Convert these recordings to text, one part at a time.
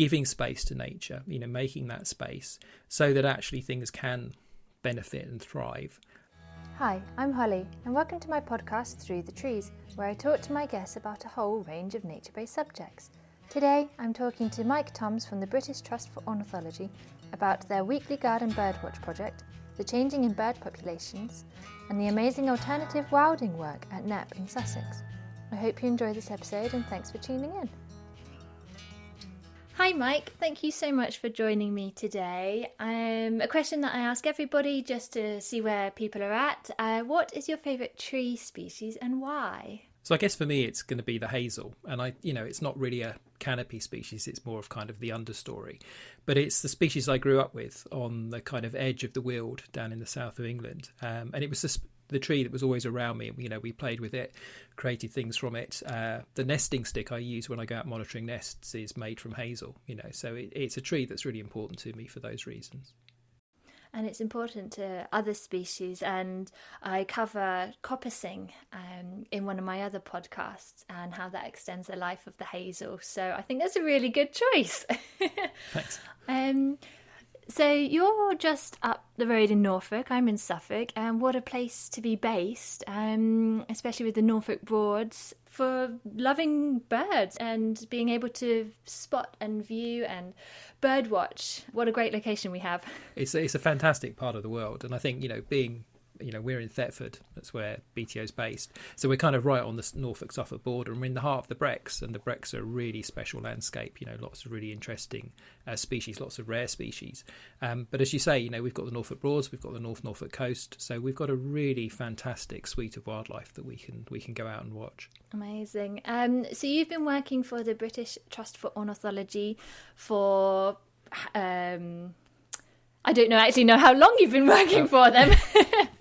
giving space to nature, you know, making that space so that actually things can benefit and thrive. Hi, I'm Holly, and welcome to my podcast Through the Trees, where I talk to my guests about a whole range of nature based subjects. Today, I'm talking to Mike Toms from the British Trust for Ornithology about their weekly garden birdwatch project, the changing in bird populations, and the amazing alternative wilding work at Knepp in Sussex. I hope you enjoy this episode and thanks for tuning in. Hi, Mike. Thank you so much for joining me today. Um, a question that I ask everybody just to see where people are at. Uh, what is your favourite tree species and why? So I guess for me, it's going to be the hazel, and I, you know, it's not really a canopy species; it's more of kind of the understory. But it's the species I grew up with on the kind of edge of the Weald down in the south of England, um, and it was the, the tree that was always around me. You know, we played with it, created things from it. Uh, the nesting stick I use when I go out monitoring nests is made from hazel. You know, so it, it's a tree that's really important to me for those reasons and it's important to other species. And I cover coppicing um, in one of my other podcasts and how that extends the life of the hazel. So I think that's a really good choice. Thanks. um, so you're just up the road in Norfolk. I'm in Suffolk, and what a place to be based, um, especially with the Norfolk Broads for loving birds and being able to spot and view and birdwatch. What a great location we have! It's it's a fantastic part of the world, and I think you know being you know we're in Thetford, that's where BTO is based, so we're kind of right on the Norfolk Suffolk border, and we're in the heart of the Brecks, and the Brecks are a really special landscape. You know, lots of really interesting uh, species, lots of rare species. Um, but as you say, you know, we've got the Norfolk Broads, we've got the North Norfolk coast, so we've got a really fantastic suite of wildlife that we can we can go out and watch. Amazing. Um, so you've been working for the British Trust for Ornithology for. Um, I don't know actually know how long you've been working for them.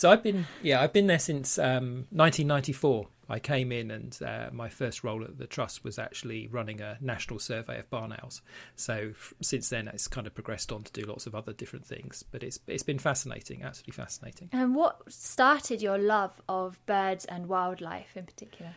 So I've been, yeah, I've been there since um, 1994. I came in, and uh, my first role at the trust was actually running a national survey of barn owls. So f- since then, it's kind of progressed on to do lots of other different things. But it's it's been fascinating, absolutely fascinating. And what started your love of birds and wildlife in particular?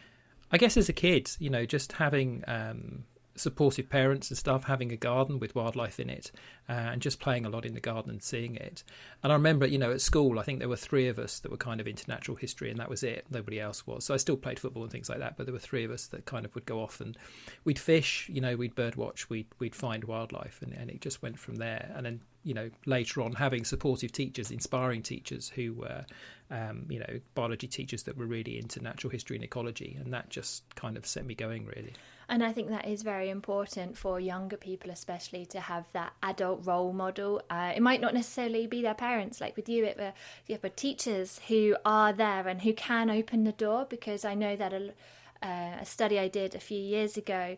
I guess as a kid, you know, just having um, supportive parents and stuff, having a garden with wildlife in it, uh, and just playing a lot in the garden and seeing it. And I remember, you know, at school, I think there were three of us that were kind of into natural history, and that was it. Nobody else was. So I still played football and things like that, but there were three of us that kind of would go off and we'd fish, you know, we'd bird watch, we'd we'd find wildlife, and, and it just went from there. And then you know later on having supportive teachers inspiring teachers who were um, you know biology teachers that were really into natural history and ecology and that just kind of set me going really and I think that is very important for younger people, especially to have that adult role model. Uh, it might not necessarily be their parents, like with you, it were, yeah, but teachers who are there and who can open the door. Because I know that a, uh, a study I did a few years ago,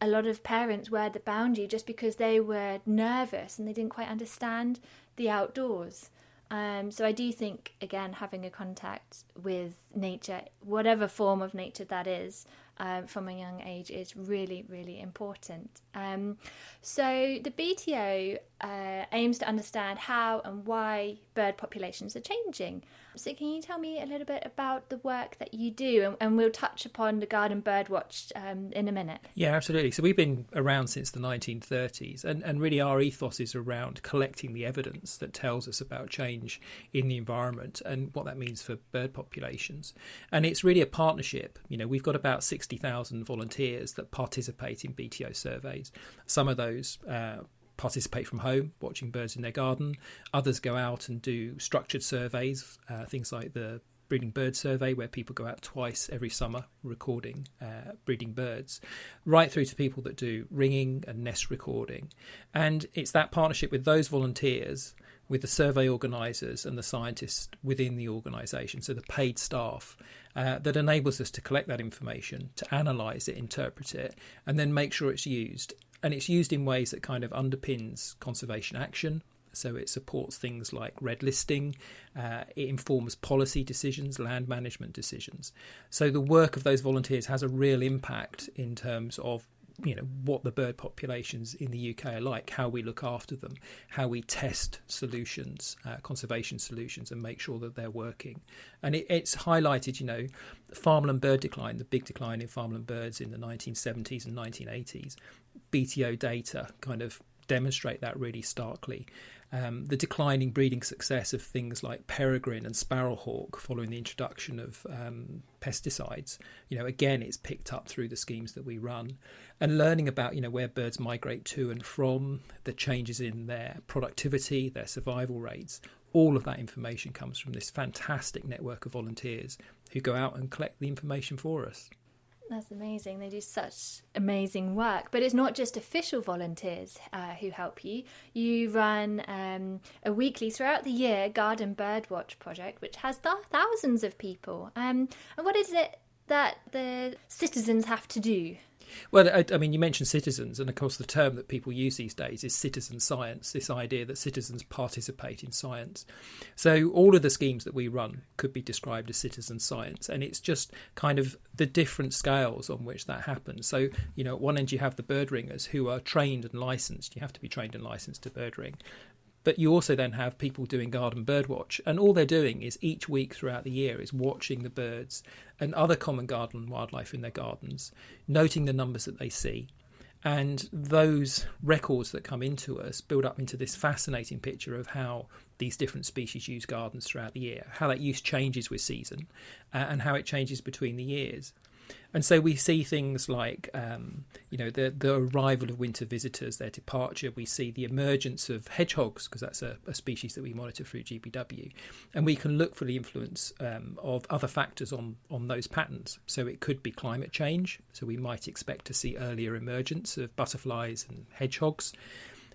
a lot of parents were the boundary just because they were nervous and they didn't quite understand the outdoors. Um, so I do think, again, having a contact with nature, whatever form of nature that is, um, from a young age is really, really important. Um, so the BTO uh, aims to understand how and why bird populations are changing. So can you tell me a little bit about the work that you do, and, and we'll touch upon the Garden Birdwatch um, in a minute. Yeah, absolutely. So we've been around since the 1930s, and, and really our ethos is around collecting the evidence that tells us about change in the environment and what that means for bird populations. And it's really a partnership. You know, we've got about 60,000 volunteers that participate in BTO surveys. Some of those uh, participate from home, watching birds in their garden. Others go out and do structured surveys, uh, things like the breeding bird survey, where people go out twice every summer recording uh, breeding birds, right through to people that do ringing and nest recording. And it's that partnership with those volunteers, with the survey organisers and the scientists within the organisation, so the paid staff, uh, that enables us to collect that information, to analyse it, interpret it, and then make sure it's used and it's used in ways that kind of underpins conservation action. So it supports things like red listing, uh, it informs policy decisions, land management decisions. So the work of those volunteers has a real impact in terms of you know what the bird populations in the UK are like, how we look after them, how we test solutions, uh, conservation solutions, and make sure that they're working. And it, it's highlighted, you know, farmland bird decline, the big decline in farmland birds in the 1970s and 1980s BTO data kind of demonstrate that really starkly. Um, the declining breeding success of things like peregrine and sparrowhawk following the introduction of um, pesticides, you know, again, it's picked up through the schemes that we run, and learning about you know where birds migrate to and from, the changes in their productivity, their survival rates. All of that information comes from this fantastic network of volunteers who go out and collect the information for us. That's amazing. They do such amazing work. But it's not just official volunteers uh, who help you. You run um, a weekly throughout the year garden birdwatch project, which has th- thousands of people. Um, and what is it that the citizens have to do? Well, I, I, mean, you mentioned citizens, and of course, the term that people use these days is citizen science. This idea that citizens participate in science. So, all of the schemes that we run could be described as citizen science, and it's just kind of the different scales on which that happens. So, you know, at one end you have the bird ringers who are trained and licensed. You have to be trained and licensed to bird ring. But you also then have people doing garden birdwatch, and all they're doing is each week throughout the year is watching the birds and other common garden wildlife in their gardens, noting the numbers that they see. And those records that come into us build up into this fascinating picture of how these different species use gardens throughout the year, how that use changes with season, uh, and how it changes between the years. And so we see things like, um, you know, the the arrival of winter visitors, their departure. We see the emergence of hedgehogs because that's a, a, species that we monitor through GBW, and we can look for the influence um, of other factors on on those patterns. So it could be climate change. So we might expect to see earlier emergence of butterflies and hedgehogs.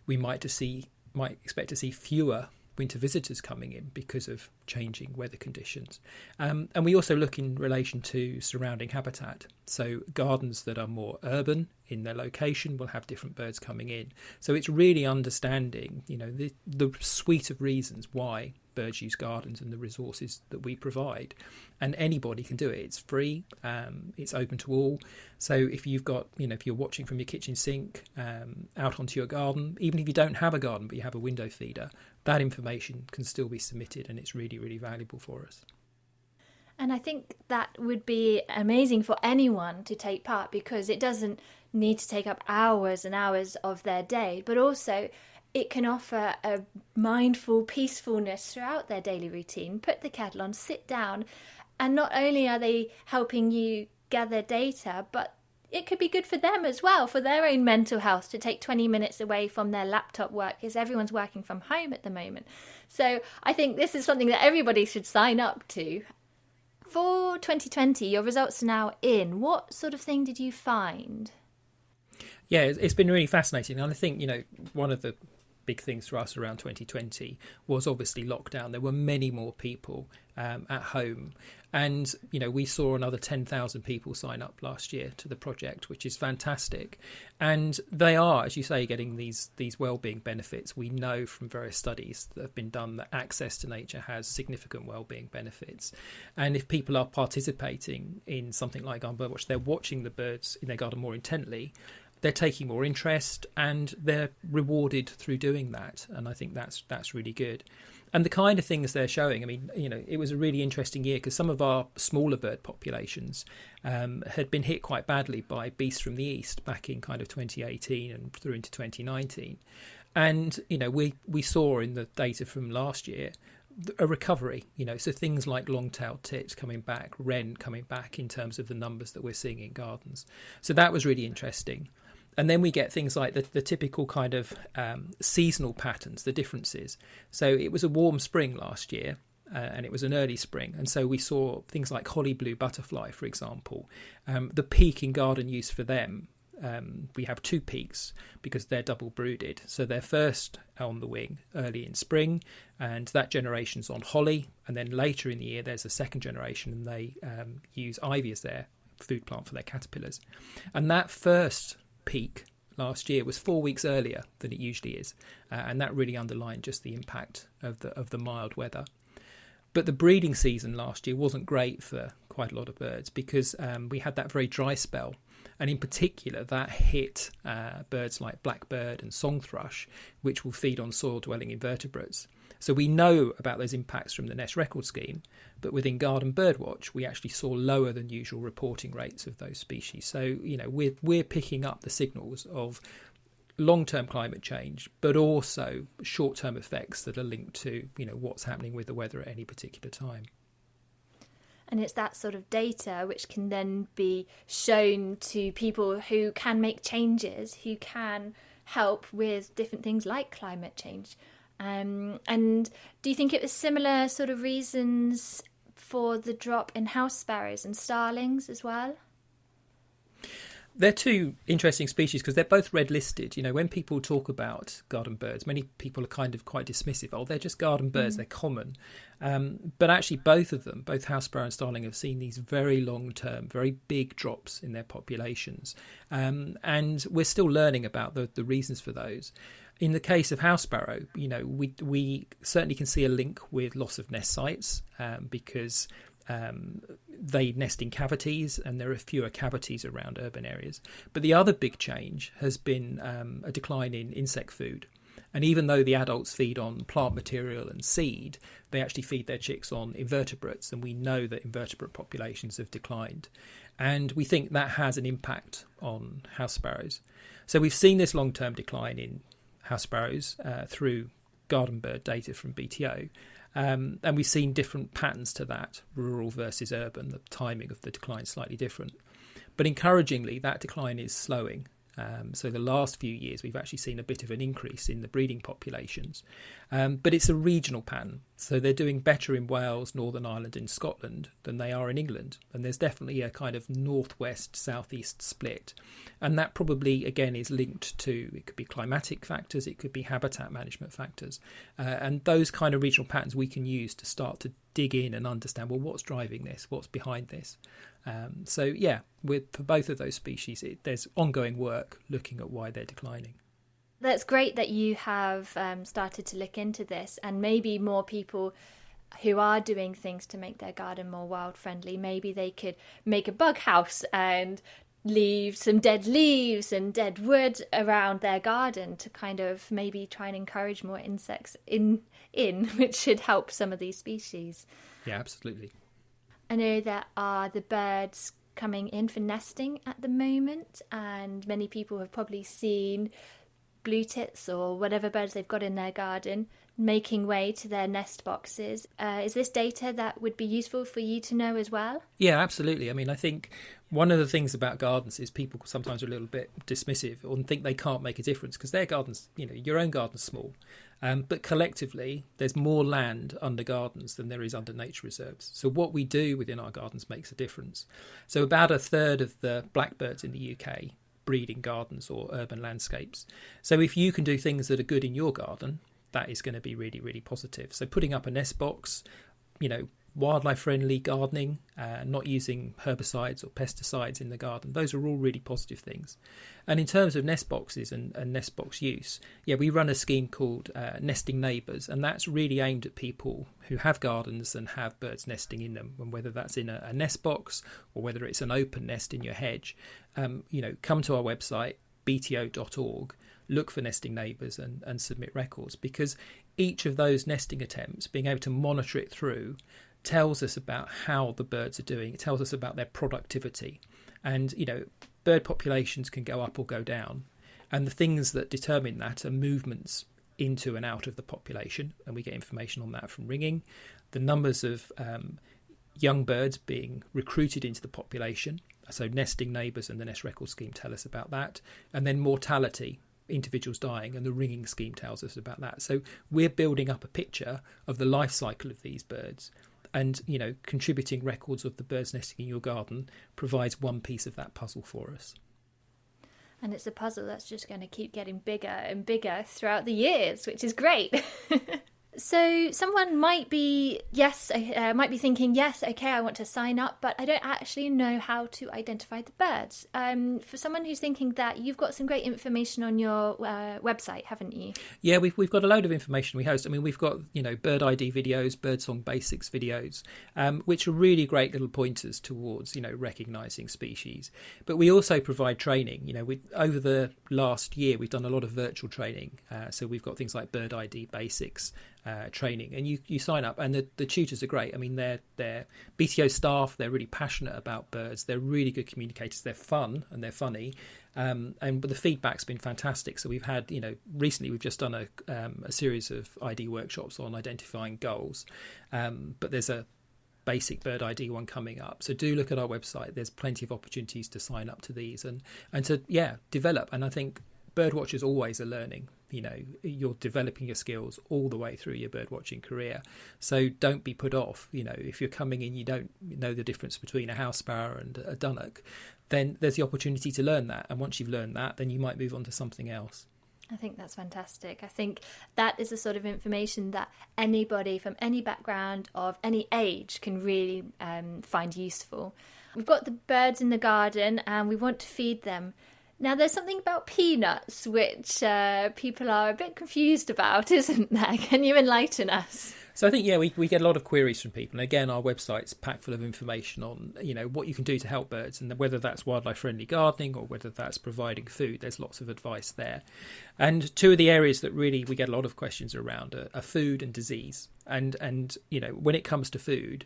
We might to see might expect to see fewer winter visitors coming in because of changing weather conditions. Um, and we also look in relation to surrounding habitat. So, gardens that are more urban in their location will have different birds coming in. So, it's really understanding, you know, the, the suite of reasons why birds use gardens and the resources that we provide. And anybody can do it. It's free. Um, it's open to all. So if you've got, you know, if you're watching from your kitchen sink um, out onto your garden, even if you don't have a garden but you have a window feeder, that information can still be submitted, and it's really, really valuable for us. And I think that would be amazing for anyone to take part because it doesn't need to take up hours and hours of their day, but also it can offer a mindful peacefulness throughout their daily routine. Put the kettle on, sit down, and not only are they helping you gather data, but it could be good for them as well, for their own mental health, to take 20 minutes away from their laptop work, because everyone's working from home at the moment. So I think this is something that everybody should sign up to. For 2020, your results are now in. What sort of thing did you find? Yeah, it's been really fascinating. And I think, you know, one of the big things for us around 2020 was obviously lockdown. There were many more people um, at home, and you know we saw another 10,000 people sign up last year to the project, which is fantastic. And they are, as you say, getting these these well-being benefits. We know from various studies that have been done that access to nature has significant well-being benefits. And if people are participating in something like Birdwatch, they're watching the birds in their garden more intently they're taking more interest and they're rewarded through doing that. And I think that's that's really good. And the kind of things they're showing, I mean, you know, it was a really interesting year because some of our smaller bird populations um, had been hit quite badly by beasts from the east back in kind of 2018 and through into 2019. And you know, we we saw in the data from last year a recovery, you know, so things like long-tailed tits coming back, wren coming back in terms of the numbers that we're seeing in gardens. So that was really interesting and then we get things like the, the typical kind of um, seasonal patterns, the differences. So it was a warm spring last year, uh, and it was an early spring, and so we saw things like holly blue butterfly, for example. Um, the peak in garden use for them, um, we have two peaks because they're double brooded. So they're first on the wing early in spring, and that generation's on holly, and then later in the year there's a second generation, and they um, use ivy as their food plant for their caterpillars. And that first peak last year was four weeks earlier than it usually is, uh, and that really underlined just the impact of the of the mild weather. But the breeding season last year wasn't great for quite a lot of birds because um, we had that very dry spell, and in particular that hit uh, birds like blackbird and song thrush, which will feed on soil-dwelling invertebrates. So we know about those impacts from the Nest record scheme, but within garden birdwatch, we actually saw lower than usual reporting rates of those species. So you know we're we're picking up the signals of long term climate change, but also short term effects that are linked to you know what's happening with the weather at any particular time. And it's that sort of data which can then be shown to people who can make changes, who can help with different things like climate change. Um, and do you think it was similar sort of reasons for the drop in house sparrows and starlings as well? They're two interesting species because they're both red listed. You know, when people talk about garden birds, many people are kind of quite dismissive. Oh, they're just garden birds, mm. they're common. Um, but actually, both of them, both house sparrow and starling, have seen these very long term, very big drops in their populations. Um, and we're still learning about the, the reasons for those. In the case of house sparrow, you know, we, we certainly can see a link with loss of nest sites um, because um, they nest in cavities, and there are fewer cavities around urban areas. But the other big change has been um, a decline in insect food. And even though the adults feed on plant material and seed, they actually feed their chicks on invertebrates, and we know that invertebrate populations have declined. And we think that has an impact on house sparrows. So we've seen this long term decline in house sparrows uh, through garden bird data from BTO. Um, and we've seen different patterns to that, rural versus urban. The timing of the decline slightly different. But encouragingly, that decline is slowing. Um, so the last few years, we've actually seen a bit of an increase in the breeding populations, um, but it's a regional pattern. So they're doing better in Wales, Northern Ireland, and Scotland than they are in England, and there's definitely a kind of northwest southeast split, and that probably again is linked to it could be climatic factors, it could be habitat management factors, uh, and those kind of regional patterns we can use to start to dig in and understand well what's driving this, what's behind this. Um, so yeah, with for both of those species, it, there's ongoing work looking at why they're declining. That's great that you have um, started to look into this, and maybe more people who are doing things to make their garden more wild friendly. Maybe they could make a bug house and leave some dead leaves and dead wood around their garden to kind of maybe try and encourage more insects in in which should help some of these species. Yeah, absolutely. I know there are the birds coming in for nesting at the moment, and many people have probably seen blue tits or whatever birds they've got in their garden making way to their nest boxes. Uh, is this data that would be useful for you to know as well? Yeah, absolutely. I mean, I think one of the things about gardens is people sometimes are a little bit dismissive or think they can't make a difference because their gardens, you know, your own garden's small. Um, but collectively, there's more land under gardens than there is under nature reserves. So, what we do within our gardens makes a difference. So, about a third of the blackbirds in the UK breed in gardens or urban landscapes. So, if you can do things that are good in your garden, that is going to be really, really positive. So, putting up a nest box, you know, wildlife friendly gardening, uh, not using herbicides or pesticides in the garden. Those are all really positive things. And in terms of nest boxes and, and nest box use, yeah, we run a scheme called uh, Nesting Neighbours, and that's really aimed at people who have gardens and have birds nesting in them. And whether that's in a, a nest box or whether it's an open nest in your hedge, um, you know, come to our website bto.org look for nesting neighbours and, and submit records because each of those nesting attempts, being able to monitor it through, tells us about how the birds are doing. It tells us about their productivity. And, you know, bird populations can go up or go down. And the things that determine that are movements into and out of the population. And we get information on that from ringing. The numbers of um, young birds being recruited into the population. So, nesting neighbours and the nest record scheme tell us about that. And then mortality, individuals dying, and the ringing scheme tells us about that. So, we're building up a picture of the life cycle of these birds and you know contributing records of the birds nesting in your garden provides one piece of that puzzle for us. And it's a puzzle that's just going to keep getting bigger and bigger throughout the years which is great So someone might be yes, uh, might be thinking yes, okay, I want to sign up, but I don't actually know how to identify the birds. Um, for someone who's thinking that, you've got some great information on your uh, website, haven't you? Yeah, we've we've got a load of information we host. I mean, we've got you know bird ID videos, birdsong basics videos, um, which are really great little pointers towards you know recognizing species. But we also provide training. You know, we, over the last year, we've done a lot of virtual training. Uh, so we've got things like bird ID basics uh, training, and you, you sign up, and the, the tutors are great. I mean, they're they're BTO staff. They're really passionate about birds. They're really good communicators. They're fun and they're funny, Um, and the feedback's been fantastic. So we've had, you know, recently we've just done a, um, a series of ID workshops on identifying gulls. um, but there's a basic bird ID one coming up. So do look at our website. There's plenty of opportunities to sign up to these and and to yeah develop. And I think birdwatchers always are learning. You know, you're developing your skills all the way through your birdwatching career. So don't be put off. You know, if you're coming in, you don't know the difference between a house sparrow and a dunnock, then there's the opportunity to learn that. And once you've learned that, then you might move on to something else. I think that's fantastic. I think that is the sort of information that anybody from any background of any age can really um, find useful. We've got the birds in the garden and we want to feed them. Now, there's something about peanuts which uh, people are a bit confused about, isn't there? Can you enlighten us? So I think yeah, we, we get a lot of queries from people. And again, our website's packed full of information on you know what you can do to help birds, and whether that's wildlife friendly gardening or whether that's providing food. There's lots of advice there. And two of the areas that really we get a lot of questions around are, are food and disease. And and you know when it comes to food,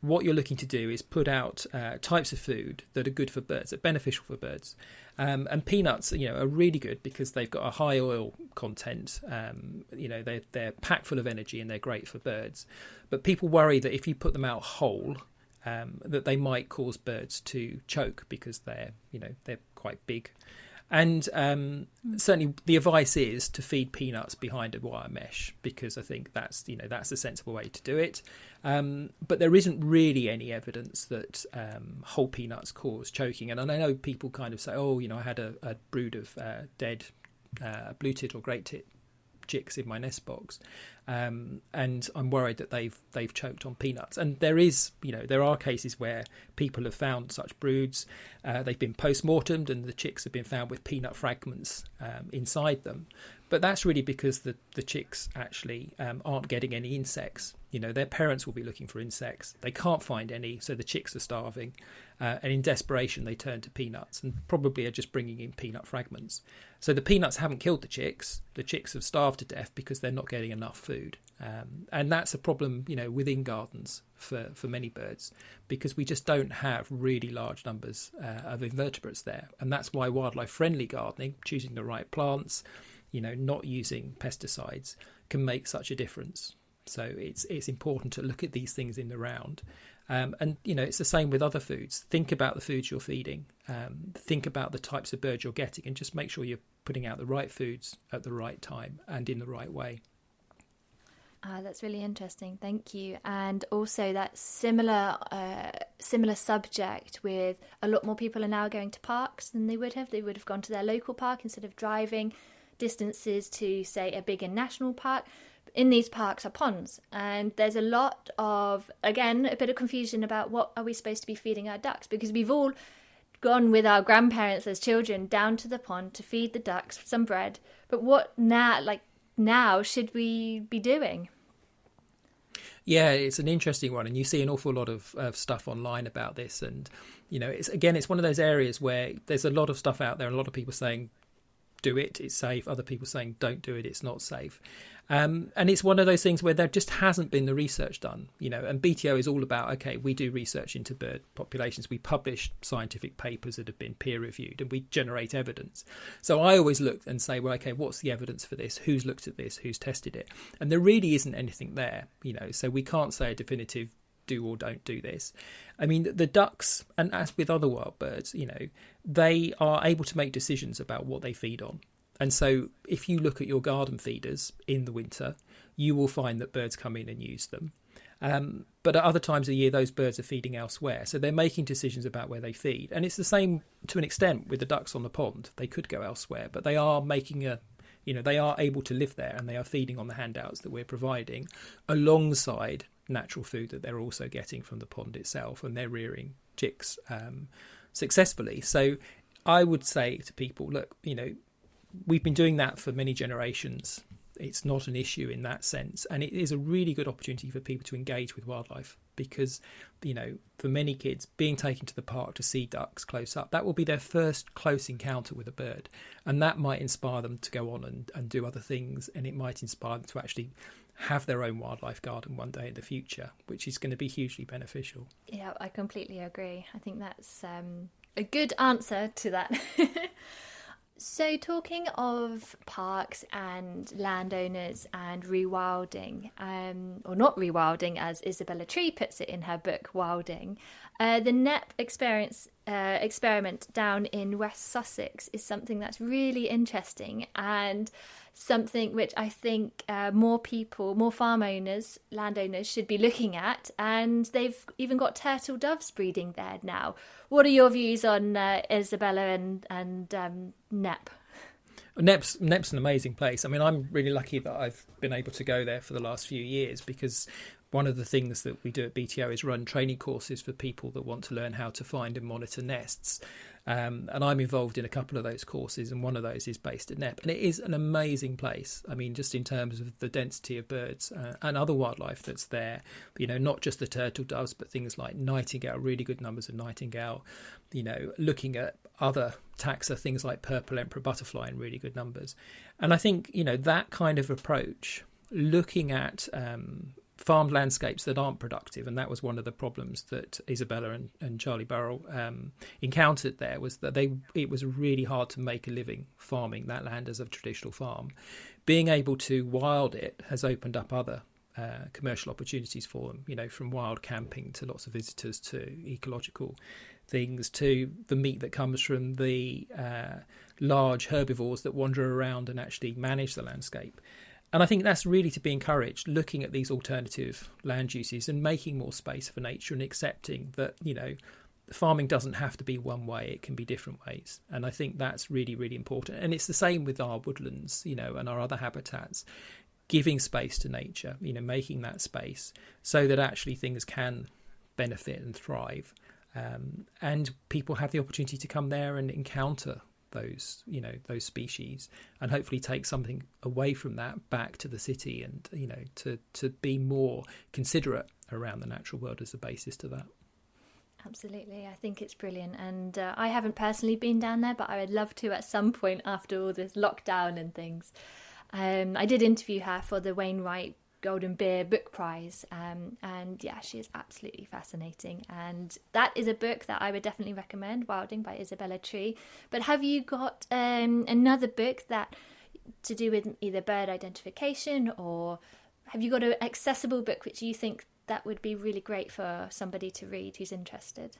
what you're looking to do is put out uh, types of food that are good for birds, that are beneficial for birds. Um, and peanuts, you know, are really good because they've got a high oil content. Um, you know, they're they're packed full of energy and they're great for birds. But people worry that if you put them out whole, um, that they might cause birds to choke because they're you know they're quite big. And um, certainly, the advice is to feed peanuts behind a wire mesh because I think that's you know that's a sensible way to do it. Um, but there isn't really any evidence that um, whole peanuts cause choking. And I know people kind of say, "Oh, you know, I had a, a brood of uh, dead uh, blue tit or great tit chicks in my nest box, um, and I'm worried that they've they've choked on peanuts. And there is, you know, there are cases where people have found such broods. Uh, they've been post-mortemed, and the chicks have been found with peanut fragments um, inside them. But that's really because the the chicks actually um, aren't getting any insects. You know, their parents will be looking for insects. They can't find any, so the chicks are starving. Uh, and in desperation, they turn to peanuts and probably are just bringing in peanut fragments. So the peanuts haven't killed the chicks. The chicks have starved to death because they're not getting enough food. Um, and that's a problem, you know, within gardens for, for many birds because we just don't have really large numbers uh, of invertebrates there. And that's why wildlife friendly gardening, choosing the right plants, you know, not using pesticides, can make such a difference. So it's it's important to look at these things in the round. Um, and you know it's the same with other foods. Think about the foods you're feeding. Um, think about the types of birds you're getting, and just make sure you're putting out the right foods at the right time and in the right way. Ah, that's really interesting. Thank you. And also that similar uh, similar subject with a lot more people are now going to parks than they would have. They would have gone to their local park instead of driving distances to say a bigger national park in these parks are ponds. And there's a lot of again a bit of confusion about what are we supposed to be feeding our ducks? Because we've all gone with our grandparents as children down to the pond to feed the ducks some bread. But what now like now should we be doing? Yeah, it's an interesting one, and you see an awful lot of, of stuff online about this. And you know, it's again, it's one of those areas where there's a lot of stuff out there, and a lot of people saying, "Do it, it's safe." Other people saying, "Don't do it, it's not safe." Um, and it's one of those things where there just hasn't been the research done, you know. And BTO is all about okay, we do research into bird populations, we publish scientific papers that have been peer reviewed, and we generate evidence. So I always look and say, well, okay, what's the evidence for this? Who's looked at this? Who's tested it? And there really isn't anything there, you know. So we can't say a definitive do or don't do this. I mean, the ducks, and as with other wild birds, you know, they are able to make decisions about what they feed on. And so, if you look at your garden feeders in the winter, you will find that birds come in and use them. Um, but at other times of the year, those birds are feeding elsewhere. So they're making decisions about where they feed. And it's the same to an extent with the ducks on the pond. They could go elsewhere, but they are making a, you know, they are able to live there and they are feeding on the handouts that we're providing alongside natural food that they're also getting from the pond itself. And they're rearing chicks um, successfully. So I would say to people, look, you know, we've been doing that for many generations. It's not an issue in that sense, and it is a really good opportunity for people to engage with wildlife because, you know, for many kids, being taken to the park to see ducks close up, that will be their first close encounter with a bird, and that might inspire them to go on and, and do other things, and it might inspire them to actually have their own wildlife garden one day in the future, which is going to be hugely beneficial. Yeah, I completely agree. I think that's um, a good answer to that. So, talking of parks and landowners and rewilding, um, or not rewilding, as Isabella Tree puts it in her book Wilding, uh, the Knepp experience uh, experiment down in West Sussex is something that's really interesting and something which I think uh, more people, more farm owners, landowners should be looking at. And they've even got turtle doves breeding there now. What are your views on uh, Isabella and and um, Knepp? Knepp's, Knepp's an amazing place. I mean, I'm really lucky that I've been able to go there for the last few years because one of the things that we do at BTO is run training courses for people that want to learn how to find and monitor nests. Um, and I'm involved in a couple of those courses, and one of those is based at Knepp. And it is an amazing place. I mean, just in terms of the density of birds uh, and other wildlife that's there, you know, not just the turtle doves, but things like nightingale, really good numbers of nightingale, you know, looking at other taxa, things like purple emperor butterfly in really good numbers. And I think, you know, that kind of approach, looking at um, farmed landscapes that aren't productive, and that was one of the problems that Isabella and, and Charlie Burrell um, encountered. There was that they it was really hard to make a living farming that land as a traditional farm. Being able to wild it has opened up other uh, commercial opportunities for them. You know, from wild camping to lots of visitors to ecological things to the meat that comes from the uh, large herbivores that wander around and actually manage the landscape. And I think that's really to be encouraged, looking at these alternative land uses and making more space for nature and accepting that, you know, farming doesn't have to be one way, it can be different ways. And I think that's really, really important. And it's the same with our woodlands, you know, and our other habitats, giving space to nature, you know, making that space so that actually things can benefit and thrive. Um, and people have the opportunity to come there and encounter those you know those species and hopefully take something away from that back to the city and you know to to be more considerate around the natural world as a basis to that. Absolutely, I think it's brilliant, and uh, I haven't personally been down there, but I would love to at some point after all this lockdown and things. Um, I did interview her for the Wainwright Golden Beer Book Prize. Um, and yeah, she is absolutely fascinating. And that is a book that I would definitely recommend Wilding by Isabella Tree. But have you got um, another book that to do with either bird identification or have you got an accessible book which you think that would be really great for somebody to read who's interested?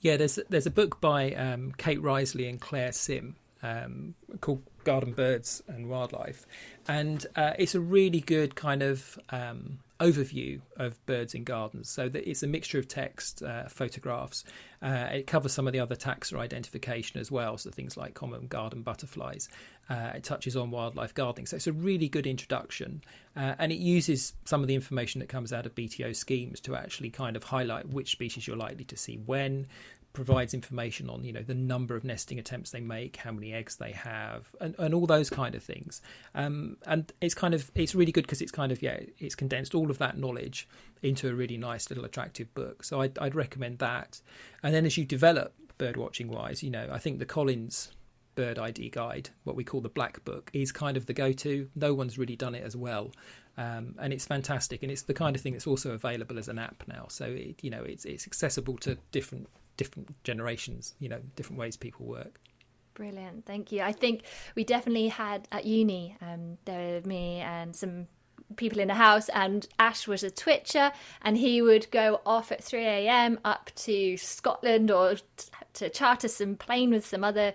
Yeah, there's there's a book by um, Kate Risely and Claire Sim um, called Garden Birds and Wildlife, and uh, it's a really good kind of um, overview of birds in gardens. So that it's a mixture of text, uh, photographs. Uh, it covers some of the other taxa identification as well, so things like common garden butterflies. Uh, it touches on wildlife gardening, so it's a really good introduction, uh, and it uses some of the information that comes out of BTO schemes to actually kind of highlight which species you're likely to see when, provides information on you know the number of nesting attempts they make, how many eggs they have, and, and all those kind of things. Um, and it's kind of it's really good because it's kind of yeah it's condensed all of that knowledge into a really nice little attractive book. So I'd, I'd recommend that. And then as you develop bird watching wise, you know I think the Collins bird ID guide, what we call the black book, is kind of the go to. No one's really done it as well. Um, and it's fantastic, and it's the kind of thing that's also available as an app now. So it, you know, it's it's accessible to different different generations, you know, different ways people work. Brilliant, thank you. I think we definitely had at uni, um, there were me and some people in the house, and Ash was a twitcher, and he would go off at 3 a.m. up to Scotland or to charter some plane with some other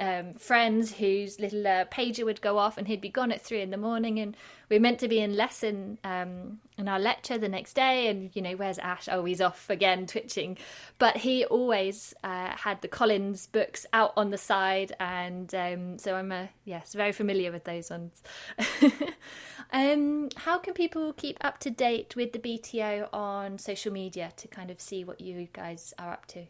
um, friends whose little uh, pager would go off and he'd be gone at three in the morning and we are meant to be in lesson um, in our lecture the next day and you know where's ash? Oh he's off again twitching. But he always uh, had the collins books out on the side and um, so i'm a yes very familiar with those ones. Um, how can people keep up to date with the bto on social media to kind of see what you guys are up to?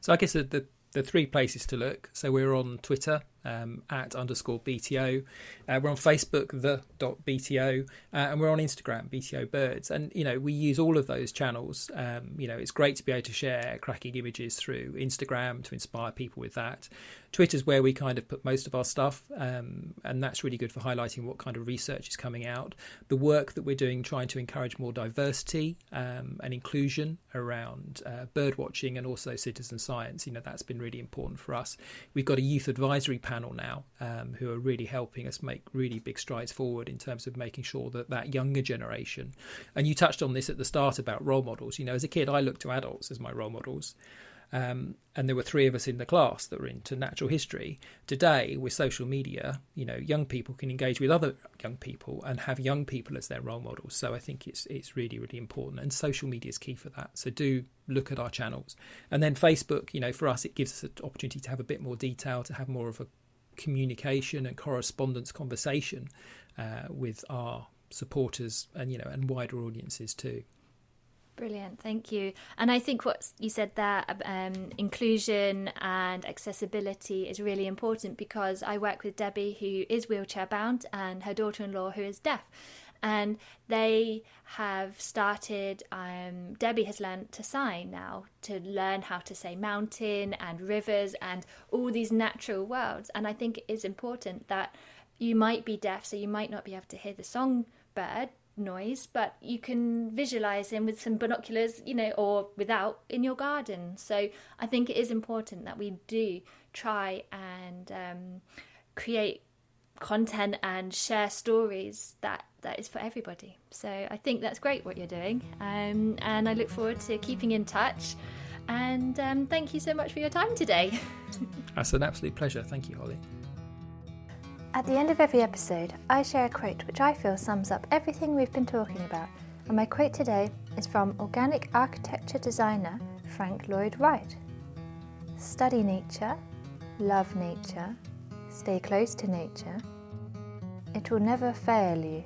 So I guess the, the the three places to look. So we're on Twitter um, at underscore BTO. Uh, we're on Facebook, the dot BTO, uh, and we're on Instagram, BTO Birds. And, you know, we use all of those channels. Um, you know, it's great to be able to share cracking images through Instagram to inspire people with that. Twitter's where we kind of put most of our stuff, um, and that's really good for highlighting what kind of research is coming out. The work that we're doing trying to encourage more diversity um, and inclusion around uh, bird watching and also citizen science, you know, that's been really important for us. We've got a youth advisory panel now um, who are really helping us make really big strides forward in terms of making sure that that younger generation, and you touched on this at the start about role models, you know, as a kid, I looked to adults as my role models. Um, and there were three of us in the class that were into natural history. Today, with social media, you know, young people can engage with other young people and have young people as their role models. So I think it's it's really really important, and social media is key for that. So do look at our channels, and then Facebook. You know, for us, it gives us an opportunity to have a bit more detail, to have more of a communication and correspondence conversation uh, with our supporters and you know and wider audiences too. Brilliant, thank you. And I think what you said there, um, inclusion and accessibility is really important because I work with Debbie, who is wheelchair bound, and her daughter in law, who is deaf. And they have started, um, Debbie has learned to sign now, to learn how to say mountain and rivers and all these natural worlds. And I think it is important that you might be deaf, so you might not be able to hear the songbird, noise, but you can visualize him with some binoculars, you know, or without in your garden. So I think it is important that we do try and um, create content and share stories that that is for everybody. So I think that's great what you're doing, um, and I look forward to keeping in touch. And um, thank you so much for your time today. That's an absolute pleasure. Thank you, Holly. At the end of every episode, I share a quote which I feel sums up everything we've been talking about. And my quote today is from organic architecture designer Frank Lloyd Wright Study nature, love nature, stay close to nature. It will never fail you.